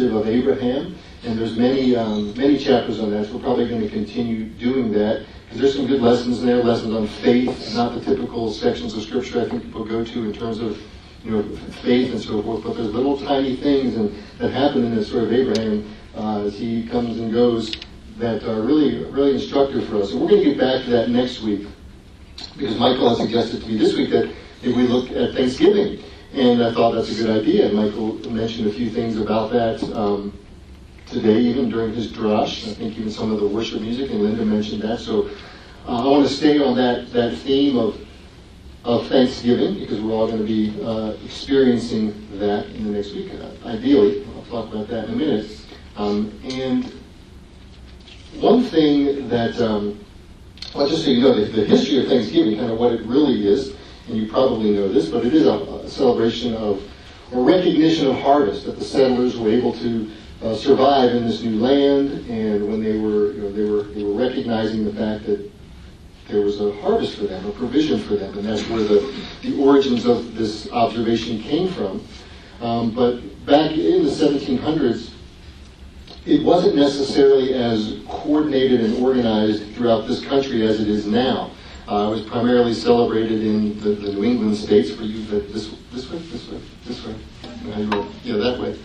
of Abraham, and there's many, um, many chapters on that, so we're probably going to continue doing that, because there's some good lessons there, lessons on faith, not the typical sections of Scripture I think people go to in terms of, you know, faith and so forth, but there's little tiny things and, that happen in the story of Abraham uh, as he comes and goes that are really, really instructive for us. And we're going to get back to that next week because Michael has suggested to me this week that if we look at Thanksgiving, and I thought that's a good idea. And Michael mentioned a few things about that um, today, even during his drush. I think even some of the worship music, and Linda mentioned that. So uh, I want to stay on that that theme of of Thanksgiving because we're all going to be uh, experiencing that in the next week. Uh, ideally, I'll talk about that in a minute. Um, and one thing that um, well, just so you know, the, the, history of Thanksgiving, kind of what it really is, you probably know this, but it is a, a celebration of, or recognition of harvest, that the settlers were able to uh, survive in this new land, and when they were, you know, they were, they were recognizing the fact that there was a harvest for them, a provision for them, and that's where the, the origins of this observation came from. Um, but back in the 1700s, it wasn't necessarily as coordinated and organized throughout this country as it is now. Uh, was primarily celebrated in the, the New England states for you that this this way, this way, this way. Yeah, that way.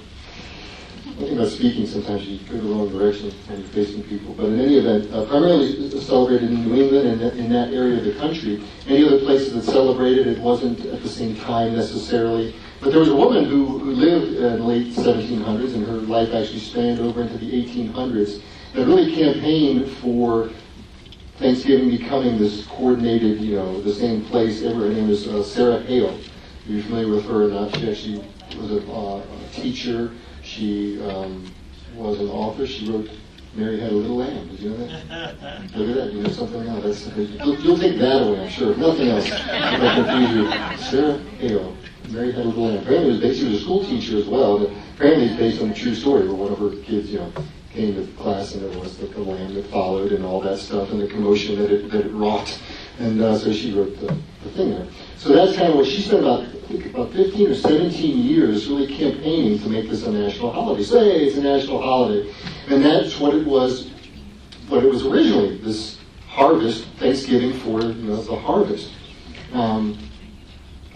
I think about speaking, sometimes you go the wrong direction when you're facing people. But in any event, uh, primarily celebrated in New England and in that area of the country. Any other places that celebrated, it wasn't at the same time necessarily. But there was a woman who, who lived in the late 1700s, and her life actually spanned over into the 1800s, that really campaigned for Thanksgiving becoming this coordinated, you know, the same place ever. Her name is uh, Sarah Hale. Are you familiar with her or not? She actually was a, uh, a teacher. She um, was an author. She wrote Mary Had a Little Lamb. Did you know that? Look at that. You know something else. You'll, you'll, take that away, I'm sure. If nothing else, if confuse you. Sarah Hale. Mary Had a Little Lamb. Apparently, was based, she was a school teacher as well. Apparently, it's based on a true story where one of her kids, you know, came to class and it was the, lamb that followed and all that stuff and the commotion that it, that it wrought. And uh, so she wrote the, the thing there. So that's kind of what she spent about, about 15 or 17 years really campaigning to make this a national holiday. Say it's a national holiday. And that's what it was, what it was originally, this harvest, Thanksgiving for you know, the harvest. Um,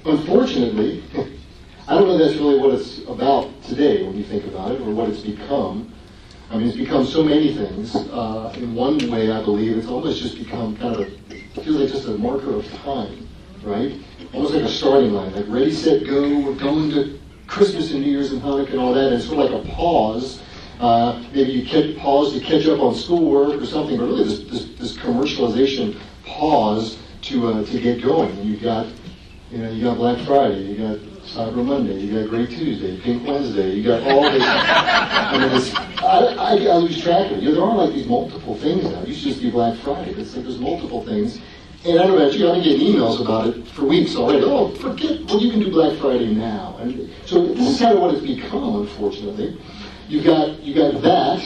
Unfortunately, I don't know that's really what it's about today when you think about it, or what it's become. I mean, it's become so many things. Uh, in one way, I believe it's almost just become kind of a, feels like just a marker of time, right? Almost like a starting line, like ready, set, go. We're going to Christmas and New Year's and Hanukkah and all that. And it's sort of like a pause. Uh, maybe you can pause to catch up on schoolwork or something, but really this, this, this commercialization pause to uh, to get going. And you've got you know, you got Black Friday, you got Cyber Monday, you got Great Tuesday, Pink Wednesday, you got all this. I mean, it's, I, I, I lose track of it. You know, there are like these multiple things now. You should just be Black Friday. It's like there's multiple things. And I don't know about you, been getting emails about it for weeks already. Oh, forget, well, you can do Black Friday now. And so this is kind of what it's become, unfortunately. You've got, you got that.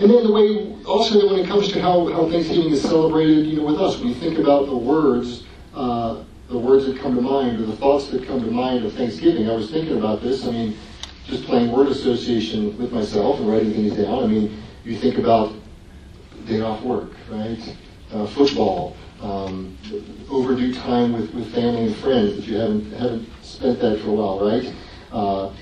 And then the way, also when it comes to how, how Thanksgiving is celebrated, you know, with us, when you think about the words, uh, the words that come to mind or the thoughts that come to mind of Thanksgiving. I was thinking about this. I mean, just playing word association with myself and writing things down. I mean, you think about day off work, right? Uh, football, um, overdue time with, with family and friends that you haven't haven't spent that for a while, right? Uh,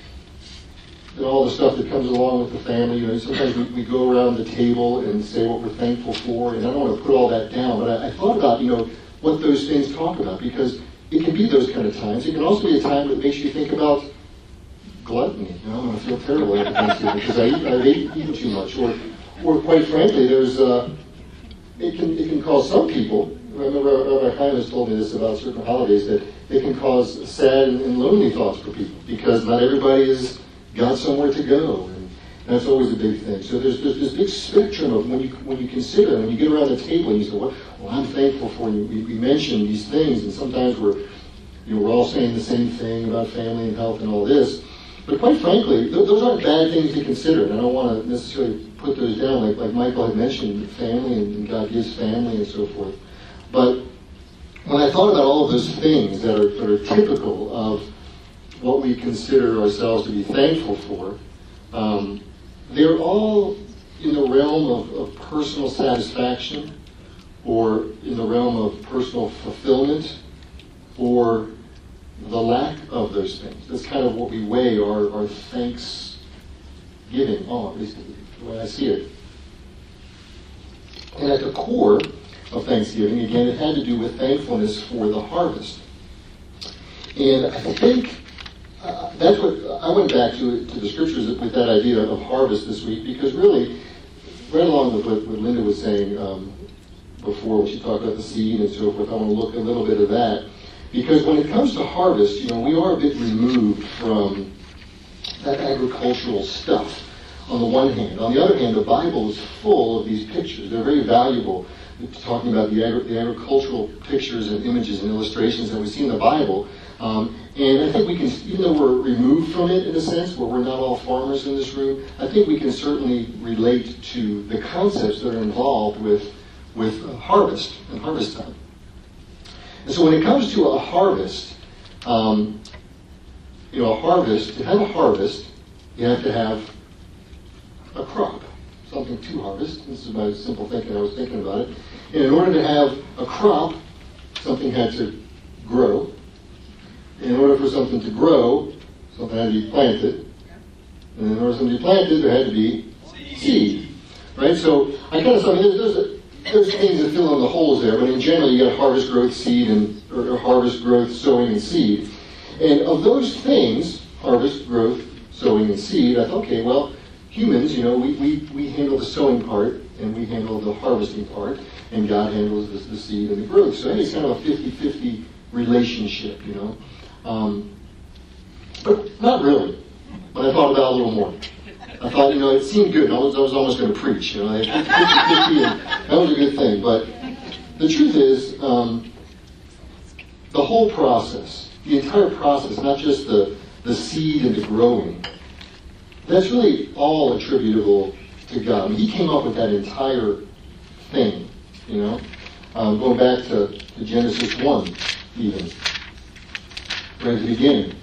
and all the stuff that comes along with the family. You know, sometimes we, we go around the table and say what we're thankful for, and I don't want to put all that down, but I, I thought about, you know, what those things talk about because it can be those kind of times. It can also be a time that makes you think about gluttony. You know, I feel terrible after Thanksgiving because I eat, I've eaten too much, or, or quite frankly, there's uh, it can it can cause some people. I remember Rabbi Chaim has told me this about certain holidays that it can cause sad and lonely thoughts for people because not everybody has got somewhere to go that's always a big thing. So there's, there's this big spectrum of when you when you consider when you get around the table and you say, well, well I'm thankful for you. We, we mention these things, and sometimes we're you know we're all saying the same thing about family and health and all this. But quite frankly, th- those aren't bad things to consider. And I don't want to necessarily put those down, like, like Michael had mentioned, family and God gives family and so forth. But when I thought about all of those things that are, that are typical of what we consider ourselves to be thankful for, um, they're all in the realm of, of personal satisfaction or in the realm of personal fulfillment or the lack of those things. That's kind of what we weigh our, our thanksgiving on, way I see it. And at the core of Thanksgiving, again, it had to do with thankfulness for the harvest. And I think uh, that's what I went back to, to the scriptures with that idea of harvest this week because really, right along with what, what Linda was saying um, before when she talked about the seed and so forth, I want to look a little bit of that. Because when it comes to harvest, you know, we are a bit removed from that agricultural stuff on the one hand. On the other hand, the Bible is full of these pictures. They're very valuable. It's talking about the, agri- the, agricultural pictures and images and illustrations that we see in the Bible. Um, and I think we can, even though we're removed from it in a sense, where we're not all farmers in this room, I think we can certainly relate to the concepts that are involved with, with harvest and harvest time. And so when it comes to a harvest, um, you know, a harvest, to have a harvest, you have to have a crop, something to harvest. This is my simple thinking, I was thinking about it. And in order to have a crop, something had to grow. In order for something to grow, something had to be planted. And in order for something to be planted, there had to be seed. Right? So I kind of thought, there's, there's, there's things that fill in the holes there, but in general, you got harvest, growth, seed, and or, harvest, growth, sowing, and seed. And of those things, harvest, growth, sowing, and seed, I thought, okay, well, humans, you know, we, we, we handle the sowing part and we handle the harvesting part, and God handles the, the seed and the growth. So it's kind of a 50-50 relationship, you know. Um, but not really. But I thought about it a little more. I thought, you know, it seemed good. I was, I was almost going to preach, you know, 50-50, that was a good thing. But the truth is, um, the whole process, the entire process, not just the, the seed and the growing, that's really all attributable to God. I mean, he came up with that entire thing, you know. Um, going back to, to, Genesis 1, even, at the beginning.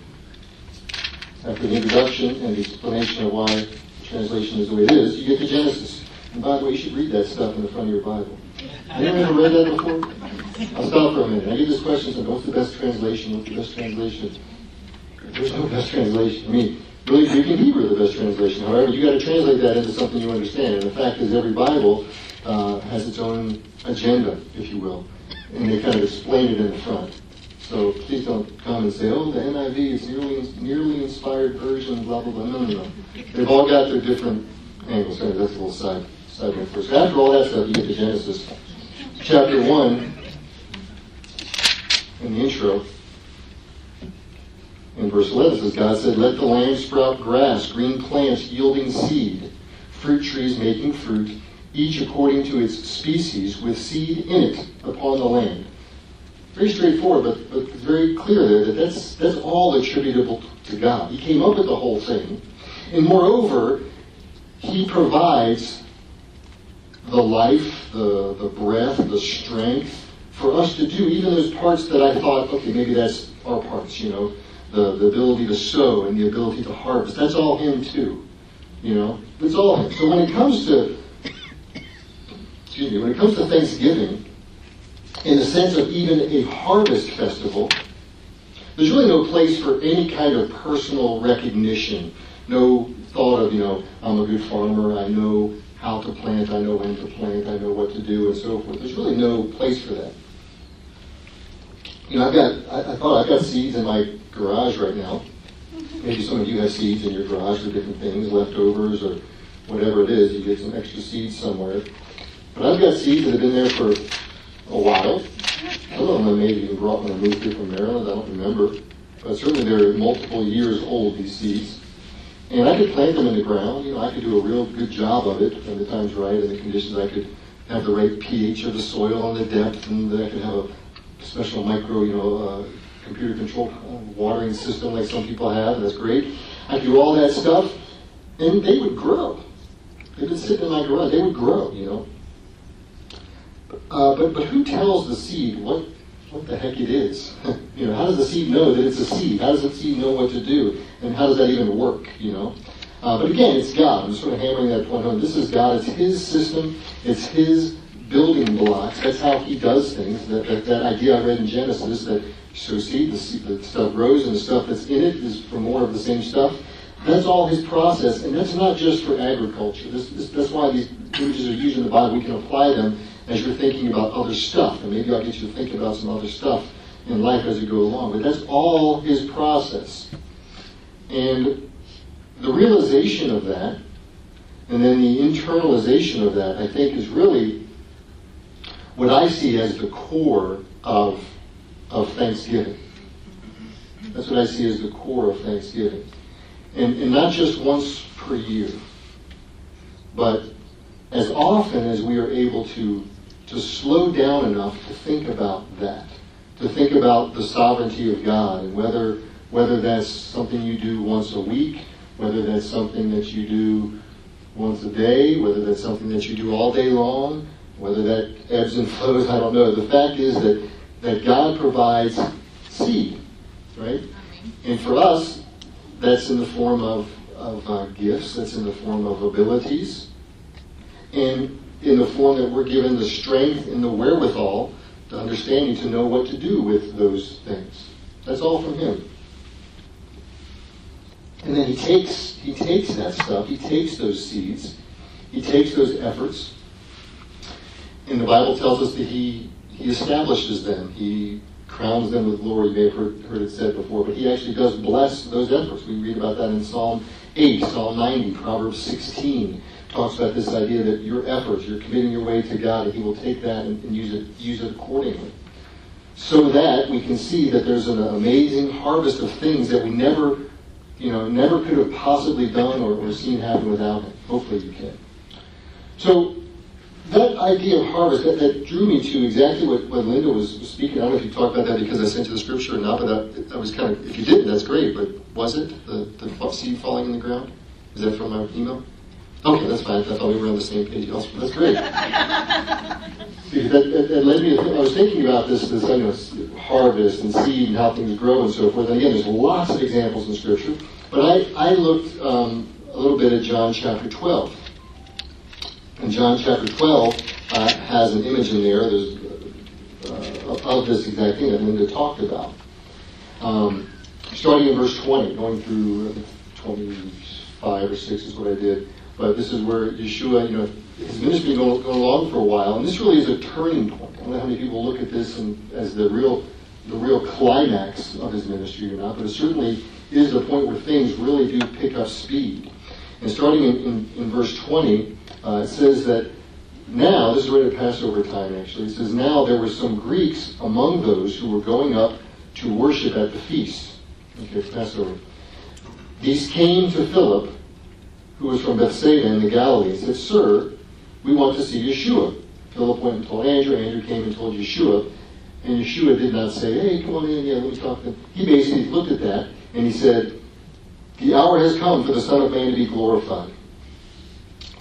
After the introduction and the explanation of why the translation is the way it is, you get to Genesis. And by the way, you should read that stuff in the front of your Bible. Anyone ever read that before? I'll stop for a minute. I get this question, so what's the best translation? What's the best translation? There's no best translation. I mean, really Greek and Hebrew are the best translation. However, you got to translate that into something you understand. And the fact is, every Bible uh, has its own agenda, if you will, and they kind of explain it in the front. So please don't come and say, "Oh, the NIV is nearly nearly inspired version." Blah blah blah. No, no, no. They've all got their different angles. Sorry, that's a little side side note first. After all that stuff, you get to Genesis chapter one in the intro. In verse 11 says, God said, Let the land sprout grass, green plants yielding seed, fruit trees making fruit, each according to its species, with seed in it upon the land. Very straightforward, but, but very clear there that that's, that's all attributable to God. He came up with the whole thing. And moreover, He provides the life, the, the breath, the strength for us to do even those parts that I thought, okay, maybe that's our parts, you know the, the ability to sow and the ability to harvest. That's all Him too. You know, it's all Him. So when it comes to, excuse me, when it comes to Thanksgiving, in the sense of even a harvest festival, there's really no place for any kind of personal recognition. No thought of, you know, I'm a good farmer, I know how to plant, I know when to plant, I know what to do, and so forth. There's really no place for that. You know, I've got, I, I thought I've got seeds in my garage right now. Maybe some of you have seeds in your garage for different things, leftovers or whatever it is. You get some extra seeds somewhere. But I've got seeds that have been there for. Maybe even brought when I moved here from Maryland. I don't remember. But certainly they're multiple years old, these seeds. And I could plant them in the ground. You know, I could do a real good job of it when the time's right and the conditions. I could have the right pH of the soil and the depth, and I could have a special micro, you know, uh, computer controlled watering system like some people have, and that's great. I do all that stuff, and they would grow. They've been sitting in my garage. They would grow, you know. Uh, but but who tells the seed what what the heck it is? you know, how does the seed know that it's a seed? How does the seed know what to do? And how does that even work? You know. Uh, but again, it's God. I'm sort of hammering that point home. This is God. It's His system. It's His building blocks. That's how He does things. That, that, that idea I read in Genesis that so seed, the, seed, the stuff grows, and the stuff that's in it is for more of the same stuff. That's all His process, and that's not just for agriculture. This, this, that's why these images are used in the Bible. We can apply them as you're thinking about other stuff, and maybe I'll get you to think about some other stuff in life as you go along. But that's all His process, and the realization of that, and then the internalization of that, I think, is really what I see as the core of, of Thanksgiving. That's what I see as the core of Thanksgiving. And, and not just once per year, but as often as we are able to, to slow down enough to think about that, to think about the sovereignty of God, and whether, whether that's something you do once a week, whether that's something that you do once a day, whether that's something that you do all day long, whether that ebbs and flows, I don't know. The fact is that, that God provides seed, right? And for us, that's in the form of, of uh, gifts, that's in the form of abilities, and in the form that we're given the strength and the wherewithal, the understanding to know what to do with those things. That's all from Him. And then he takes he takes that stuff, he takes those seeds, he takes those efforts. And the Bible tells us that he he establishes them. He crowns them with glory. You may have heard, heard it said before, but he actually does bless those efforts. We read about that in Psalm 8, Psalm 90, Proverbs 16 talks about this idea that your efforts, you're committing your way to God, and He will take that and, and use it use it accordingly. So that we can see that there's an amazing harvest of things that we never you know, never could have possibly done or, or seen happen without him. Hopefully you can. So that idea of harvest, that, that drew me to exactly what, what Linda was, speaking. I don't know if you talked about that because I sent you the scripture or not, but that, that was kind of, if you didn't, that's great, but was it the, the seed falling in the ground? Is that from my email? Okay, that's fine. I thought we were on the same page. That's great. that, that, that, led me I was thinking about this, this you know, harvest and seed and how things grow and so forth. And again, there's lots of examples in Scripture. But I, I looked um, a little bit at John chapter 12. And John chapter 12 uh, has an image in there there's, uh, of this exact thing that Linda talked about. Um, starting in verse 20, going through 25 or 6 is what I did. But this is where Yeshua, you know, his ministry going, going along for a while, and this really is a turning point. I don't know how many people look at this and, as the real, the real climax of his ministry or not, but it certainly is the point where things really do pick up speed. And starting in, in, in verse 20, uh, it says that now, this is right at Passover time actually, it says, Now there were some Greeks among those who were going up to worship at the feast. Okay, Passover. These came to Philip who was from Bethsaida in the Galilee, and said, Sir, we want to see Yeshua. Philip went and told Andrew. Andrew came and told Yeshua. And Yeshua did not say, Hey, come on in, yeah, let me talk to him. He basically looked at that and he said, The hour has come for the Son of Man to be glorified.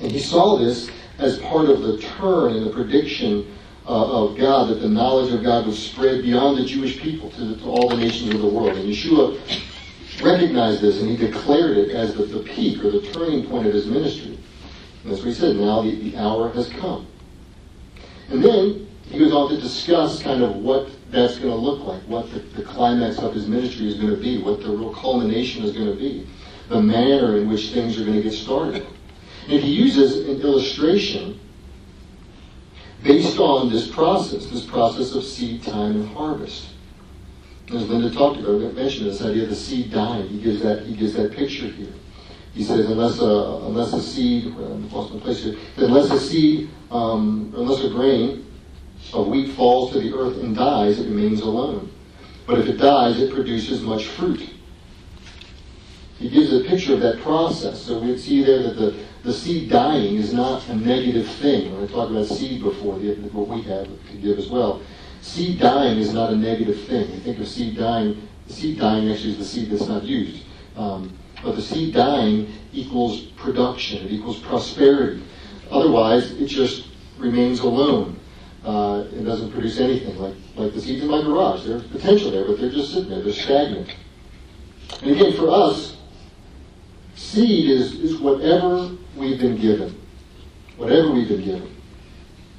And he saw this as part of the turn and the prediction uh, of God, that the knowledge of God would spread beyond the Jewish people to, the, to all the nations of the world. And Yeshua recognized this and he declared it as the, the peak or the turning point of his ministry. And that's what he said, now the, the hour has come. And then he goes on to discuss kind of what that's going to look like, what the, the climax of his ministry is going to be, what the real culmination is going to be, the manner in which things are going to get started. And he uses an illustration based on this process, this process of seed time and harvest as Linda talked about, mentioned this idea of the seed dying. He gives that he gives that picture here. He says, unless a unless a seed, lost my place here. Unless a seed, um, unless a grain of wheat falls to the earth and dies, it remains alone. But if it dies, it produces much fruit. He gives a picture of that process. So we see there that the, the seed dying is not a negative thing. When I talked about seed before, what we have to give as well seed dying is not a negative thing. You think of seed dying, seed dying actually is the seed that's not used. Um, But the seed dying equals production, it equals prosperity. Otherwise, it just remains alone. Uh, it doesn't produce anything. Like, like the seeds in my garage, there's potential there, but they're just sitting there, they're stagnant. And again, for us, seed is, is whatever we've been given. Whatever we've been given.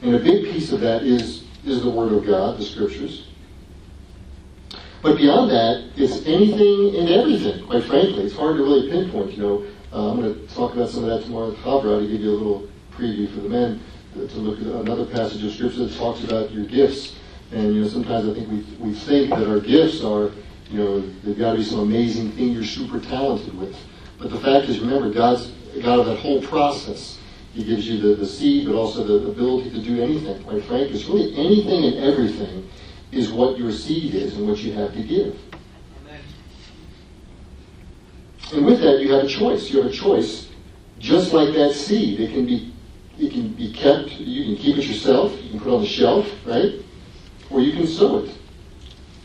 And a big piece of that is, is the Word of God, the Scriptures. But beyond that, it's anything and everything, quite frankly. It's hard to really pinpoint, you know. Uh, I'm going to talk about some of that tomorrow at Chavra to give you a little preview for the men uh, to look at another passage of Scripture that talks about your gifts. And, you know, sometimes I think we, we think that our gifts are, you know, they've got to be some amazing thing you're super talented with. But the fact is, remember, God's God of that whole process. He gives you the, the seed, but also the ability to do anything, quite frankly. It's really anything and everything is what your seed is and what you have to give. And with that, you have a choice. You have a choice, just like that seed. It can be, it can be kept. You can keep it yourself. You can put it on the shelf, right? Or you can sow it.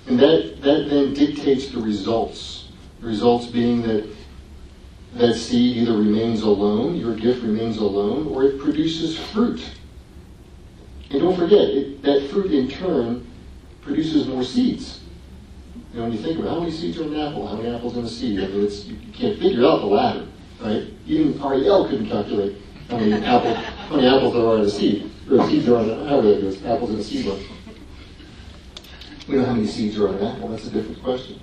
And that that then dictates the results. The results being that that seed either remains alone, your gift remains alone, or it produces fruit. And don't forget, it, that fruit in turn produces more seeds. You know, when you think about how many seeds are in an apple, how many apples in a seed, I mean, you can't figure out the ladder, right? Even REL couldn't calculate how many, apple, how many apples there are in a seed, or seeds are on a, however it goes, apples in a seed one. We know how many seeds are on an apple, that's a different question.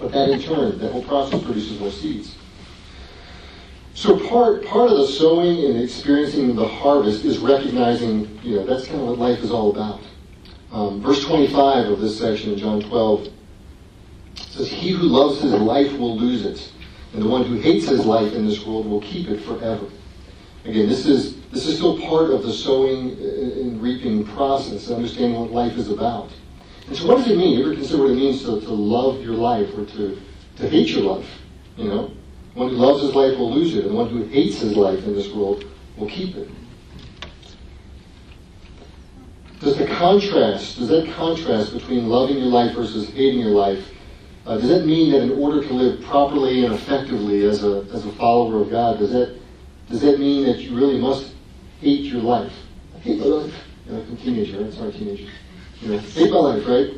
But that in turn, that whole process produces more seeds. So part part of the sowing and experiencing the harvest is recognizing, you know, that's kind of what life is all about. Um, verse 25 of this section in John 12 says, He who loves his life will lose it, and the one who hates his life in this world will keep it forever. Again, this is this is still part of the sowing and reaping process, understanding what life is about. And so what does it mean? You ever consider what it means to, to love your life or to, to hate your life? You know? One who loves his life will lose it, and one who hates his life in this world will keep it. Does the contrast, does that contrast between loving your life versus hating your life, uh, does that mean that in order to live properly and effectively as a, as a follower of God, does that, does that mean that you really must hate your life? I hate my life. Like a teenager, right? Sorry, teenager. You know, hate my life, right?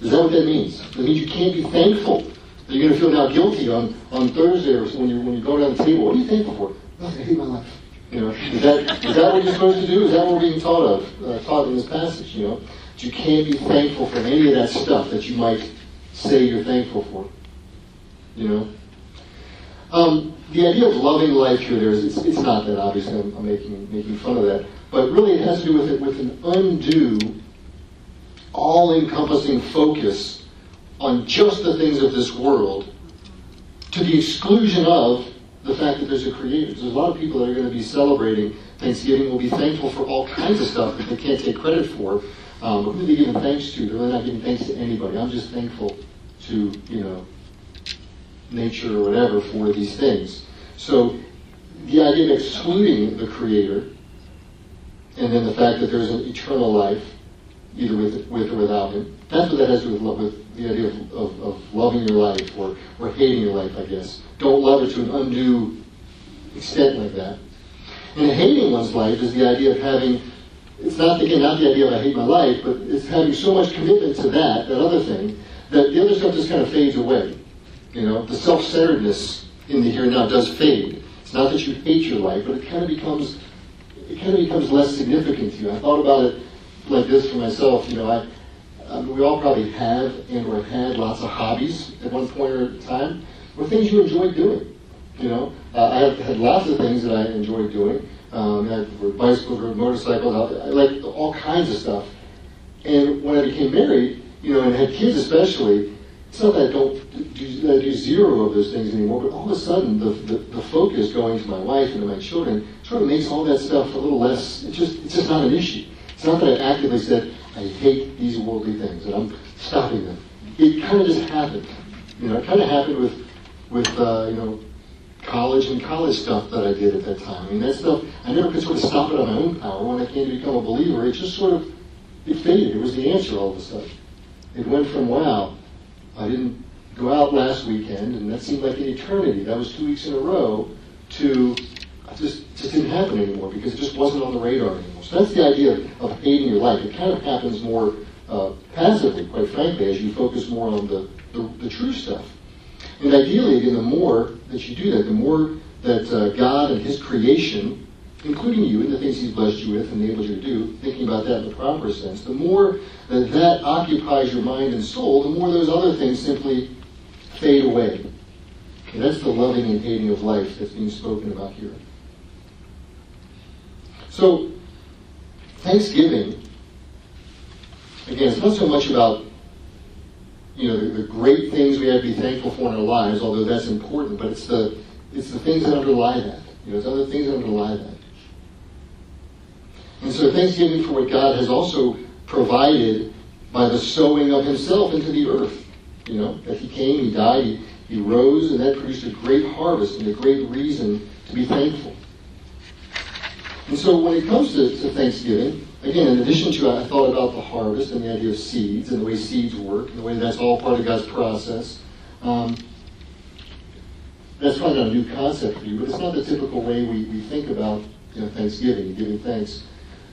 Is that what that means? It means you can't be thankful. You're going to feel now guilty on, on Thursday or when you when you go down the table. What are you thankful for? Nothing. I hate my life. You know, is that is that what you're supposed to do? Is that what we're being taught of, uh, taught in this passage? You know, that you can't be thankful for any of that stuff that you might say you're thankful for. You know, um, the idea of loving life here, there is it's, it's not that obviously I'm, I'm, making making fun of that, but really it has to do with it with an undue, all-encompassing focus on just the things of this world, to the exclusion of the fact that there's a creator. There's a lot of people that are going to be celebrating Thanksgiving will be thankful for all kinds of stuff that they can't take credit for. Um, but who are they giving thanks to? They're really not giving thanks to anybody. I'm just thankful to, you know, nature or whatever for these things. So the idea of excluding the creator and then the fact that there's an eternal life, either with, with or without him, that's what that has to do with, with the idea of, of, of loving your life or, or hating your life, I guess. Don't love it to an undue extent like that. And hating one's life is the idea of having, it's not, again, not the idea of I hate my life, but it's having so much commitment to that, that other thing, that the other stuff just kind of fades away. You know, the self-centeredness in the here and now does fade. It's not that you hate your life, but it kind of becomes, it kind of becomes less significant to you. I thought about it like this for myself. You know, I, um, we all probably have and or had lots of hobbies at one point or time, or things you enjoy doing. You know, uh, I have had lots of things that I enjoy doing. Um, I rode bicycles, rode motorcycles, I like all kinds of stuff. And when I became married, you know, and had kids especially, it's not that I don't do, I do zero of those things anymore, but all of a sudden the, the, the, focus going to my wife and to my children sort of makes all that stuff a little less, it's just, it's just not an issue. It's not that I actively said, I hate these worldly things, and I'm stopping them. It kind of just happened. You know, it kind of happened with, with uh, you know, college and college stuff that I did at that time. I mean, that stuff, I never could sort of stop it on my own power. When I came to become a believer, it just sort of, it faded. It was the answer all of a sudden. It went from, wow, I didn't go out last weekend, and that seemed like an eternity. That was two weeks in a row. To just just didn't happen anymore because it just wasn't on the radar anymore. So that's the idea of hating your life. It kind of happens more uh, passively, quite frankly, as you focus more on the, the, the, true stuff. And ideally, again, the more that you do that, the more that uh, God and His creation, including you and the things He's blessed you with and enabled you to do, thinking about that in the proper sense, the more that that occupies your mind and soul, the more those other things simply fade away. And that's the loving and hating of life that's being spoken about here. So, Thanksgiving, again, it's not so much about you know the, the, great things we have to be thankful for in our lives, although that's important, but it's the it's the things that underlie that. You know, it's other things that underlie that. And so Thanksgiving for what God has also provided by the sowing of Himself into the earth. You know, that He came, He died, He, he rose, and that produced a great harvest and a great reason to be thankful. And so when it comes to, to Thanksgiving, again, in addition to I thought about the harvest and the idea of seeds and the way seeds work and the way that's all part of God's process. Um, that's probably not a new concept for you, but it's not the typical way we, we think about you know, Thanksgiving, giving thanks.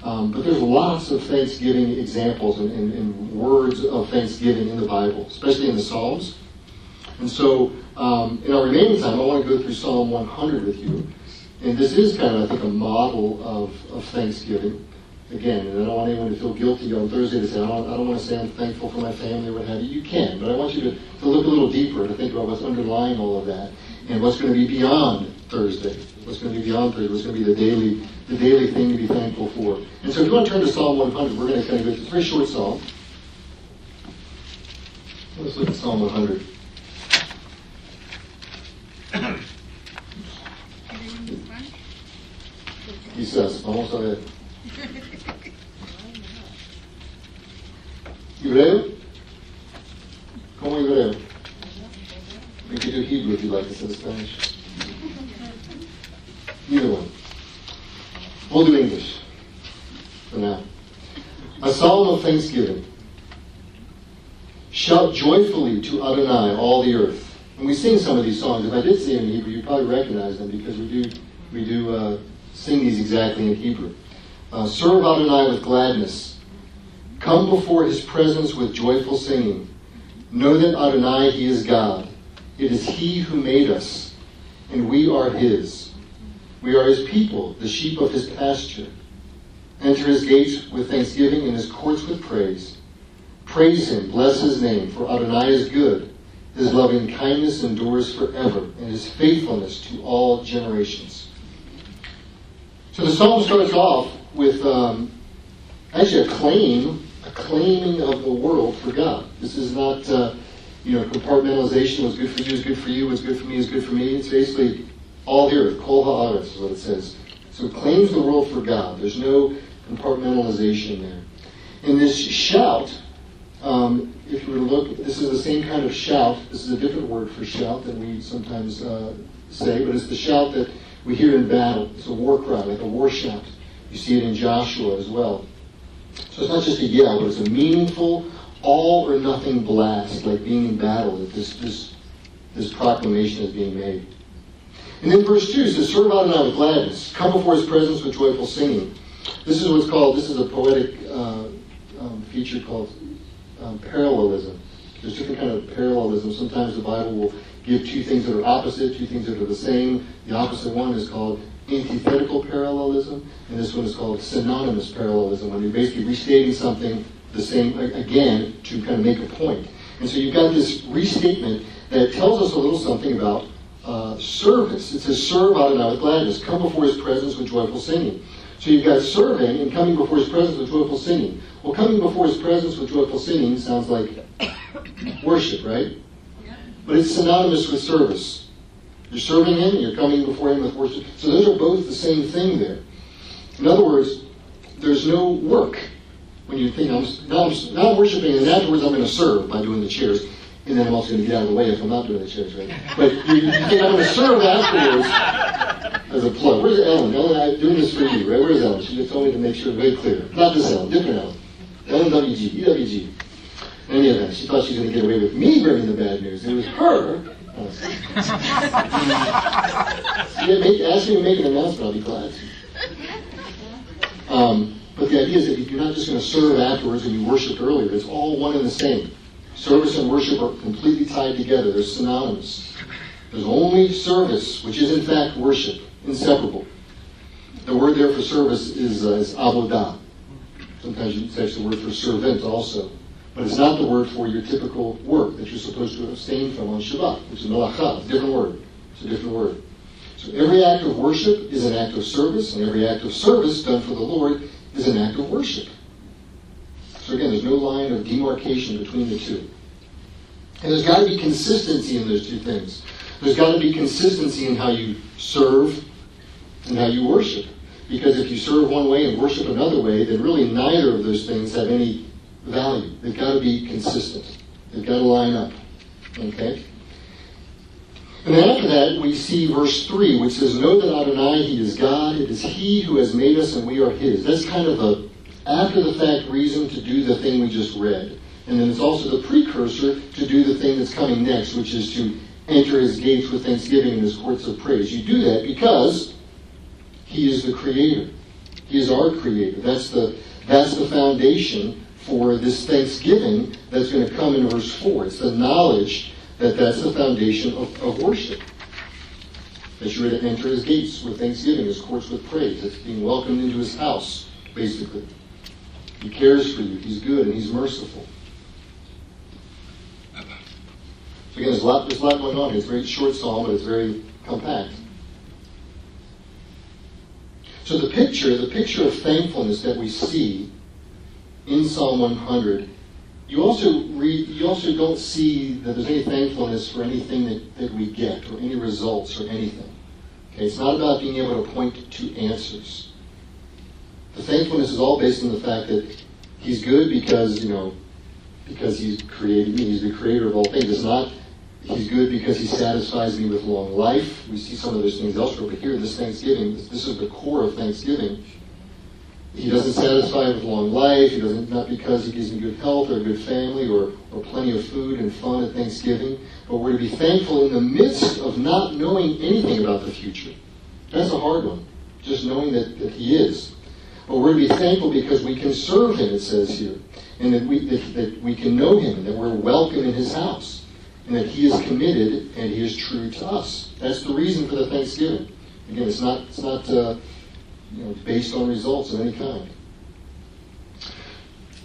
Um, but there's lots of Thanksgiving examples and, and, and, words of Thanksgiving in the Bible, especially in the Psalms. And so, um, in our remaining time, I want to go through Psalm 100 with you. And this is kind of, I think, a model of, of Thanksgiving. Again, and I don't want anyone to feel guilty on Thursday to say, I don't, I don't want to say I'm thankful for my family or what have you. You can, but I want you to, to look a little deeper, to think about what's underlying all of that and what's going to be beyond Thursday. What's going to be beyond Thursday, what's going to be the daily, the daily thing to be thankful for. And so if you want to turn to Psalm 100, we're going to kind of go through a very short psalm. Let's look at Psalm 100. Quizás, vamos a ver. ¿Hebreo? ¿Cómo hebreo? We can do Hebrew if you like instead of Spanish. Either one. We'll do English for now. A psalm of thanksgiving. Shout joyfully to Adonai, all the earth. And we sing some of these songs. If I did sing them in Hebrew, you probably recognize them because we do we do uh, sing these exactly in Hebrew. Uh, Serve Adonai with gladness. Come before his presence with joyful singing. Know that Adonai, he is God. It is he who made us, and we are his. We are his people, the sheep of his pasture. Enter his gates with thanksgiving and his courts with praise. Praise him, bless his name, for Adonai is good. His loving kindness endures forever, and his faithfulness to all generations. So the psalm starts off with um, actually a claim, a claiming of the world for God. This is not, uh, you know, compartmentalization. What's good for you is good for you. What's good for me is good for me. It's basically all the earth. Kol ha'aretz is what it says. So it claims the world for God. There's no compartmentalization there. And this shout, um, if you were to look, this is the same kind of shout. This is a different word for shout than we sometimes uh, say, but it's the shout that we hear in battle. It's a war cry, like a war shout. You see it in Joshua as well. So it's not just a yell, but it's a meaningful, all or nothing blast, like being in battle, that this, this, this proclamation is being made. And then verse 2 says, Serve Adonai with gladness. Come before his presence with joyful singing. This is what's called, this is a poetic uh, um, feature called um, parallelism. There's different kind of parallelism. Sometimes the Bible will give two things that are opposite, two things that are the same. The opposite one is called antithetical parallelism, and this one is called synonymous parallelism, when you're basically restating something the same again to kind of make a point. And so you've got this restatement that tells us a little something about uh, service. It says, serve Adonai with gladness. Come before his presence with joyful singing. So you've got serving and coming before his presence with joyful singing. Well, coming before his presence with joyful singing sounds like worship, right? But it's synonymous with service. You're serving him and you're coming before him with worship. So those are both the same thing there. In other words, there's no work when you think, I'm, now, I'm, now I'm worshiping and afterwards I'm going to serve by doing the chairs. And then I'm also going to get out of the way if I'm not doing the chairs, right? But you, you think I'm going to serve afterwards as a plug. Where's Ellen? Ellen, I'm doing this for you, right? Where's Ellen? She just told me to make sure very clear. Not this Ellen, different Ellen. Ellen WG, EWG. In any event, she thought she was going to get away with me bringing the bad news. It was her. yeah, ask me to make an announcement. I'll be glad. Um, but the idea is that you're not just going to serve afterwards and you worshiped earlier. It's all one and the same. Service and worship are completely tied together. They're synonymous. There's only service, which is in fact worship, inseparable. The word there for service is, uh, is avodah. Sometimes you use the word for servant also. But it's not the word for your typical work that you're supposed to abstain from on Shabbat, which is melacha. It's a different word. It's a different word. So every act of worship is an act of service, and every act of service done for the Lord is an act of worship. So again, there's no line of demarcation between the two. And there's got to be consistency in those two things. There's got to be consistency in how you serve and how you worship. Because if you serve one way and worship another way, then really neither of those things have any value. They've got to be consistent. They've got to line up. Okay? And then after that, we see verse 3, which says, Know that Adonai, He is God. It is He who has made us, and we are His. That's kind of a after the fact reason to do the thing we just read. And then it's also the precursor to do the thing that's coming next, which is to enter His gates with thanksgiving and His courts of praise. You do that because He is the Creator. He is our Creator. That's the, that's the foundation for this thanksgiving that's going to come in verse 4. It's the knowledge that that's the foundation of, of worship. That you're to enter his gates with thanksgiving, his courts with praise. It's being welcomed into his house, basically. He cares for you. He's good and he's merciful. So again, there's a lot, there's a lot going on. It's a very short psalm, but it's very compact. So the picture, the picture of thankfulness that we see in Psalm 100 you also read, you also don't see that there's any thankfulness for anything that, that we get or any results or anything. Okay, it's not about being able to point to answers. The thankfulness is all based on the fact that he's good because, you know, because he's created me. He's the creator of all things. It's not he's good because he satisfies me with long life. We see some of those things elsewhere, but here this Thanksgiving, this, this is the core of Thanksgiving he doesn't satisfy with long life. He doesn't not because he gives me good health or a good family or, or plenty of food and fun at Thanksgiving, but we're to be thankful in the midst of not knowing anything about the future. That's a hard one, just knowing that, that he is. But we're to be thankful because we can serve him, it says here, and that we, that, that we can know him, and that we're welcome in his house, and that he is committed and he is true to us. That's the reason for the Thanksgiving. Again, it's not, it's not uh, you know, based on results of any kind.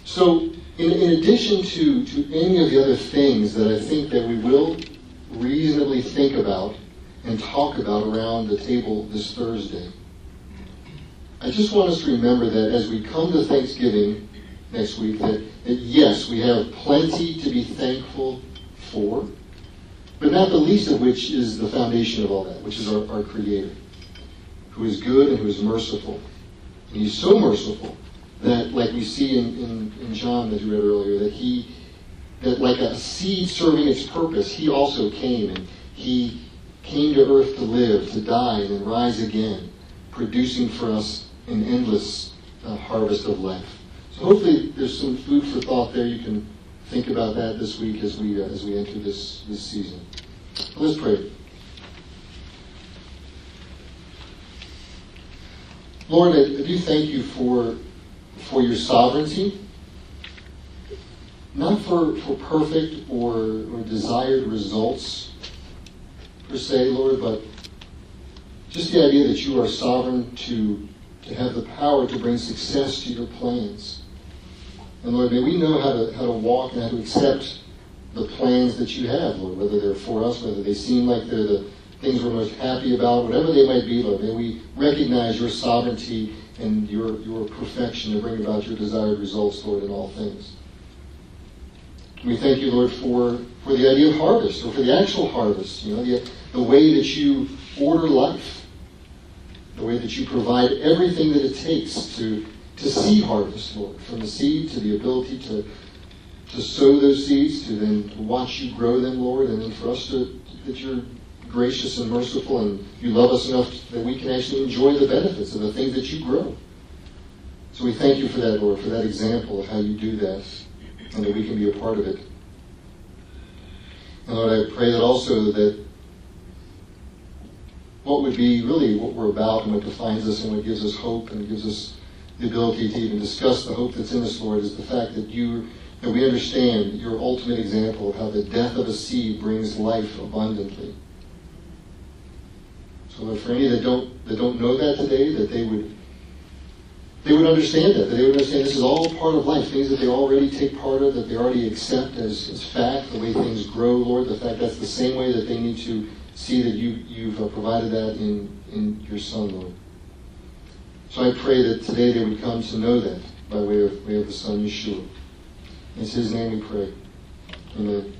So, in, in addition to, to any of the other things that I think that we will reasonably think about and talk about around the table this Thursday, I just want us to remember that as we come to Thanksgiving next week, that, that yes, we have plenty to be thankful for, but not the least of which is the foundation of all that, which is our, our Creator who is good and who is merciful. And he's so merciful that, like we see in, in, in John that you read earlier, that he, that like a seed serving its purpose, he also came and he came to earth to live, to die, and then rise again, producing for us an endless uh, harvest of life. So hopefully there's some food for thought there. You can think about that this week as we uh, as we enter this this season. Let's pray. Lord, I, I do thank you for, for your sovereignty, not for, for perfect or, or desired results per se, Lord, but just the idea that you are sovereign to, to have the power to bring success to your plans. And Lord, may we know how to, how to walk and how to accept the plans that you have, Lord, whether they're for us, whether they seem like they're the things we're most happy about, whatever they might be, Lord. May we recognize your sovereignty and your, your perfection to bring about your desired results, Lord, in all things. We thank you, Lord, for, for the idea of harvest, or for the actual harvest, you know, the, the way that you order life, the way that you provide everything that it takes to, to see harvest, Lord, from the seed to the ability to, to sow those seeds, to then watch you grow them, Lord, and then for us to, that you're gracious and merciful, and you love us enough that we can actually enjoy the benefits of the things that you grow. So we thank you for that, Lord, for that example of how you do that. and that we can be a part of it. And Lord, I pray that also that what would be really what we're about and what defines us and what gives us hope and gives us the ability to even discuss the hope that's in us, Lord, is the fact that you that we understand your ultimate example of how the death of a seed brings life abundantly. So Lord, for any that don't that don't know that today, that they would they would understand that, that they would understand this is all part of life, things that they already take part of, that they already accept as, as fact, the way things grow, Lord, the fact that's the same way that they need to see that you, you've uh, provided that in, in your Son, Lord. So I pray that today they would come to know that by way of, way of the Son, Yeshua. In His name we pray. Amen.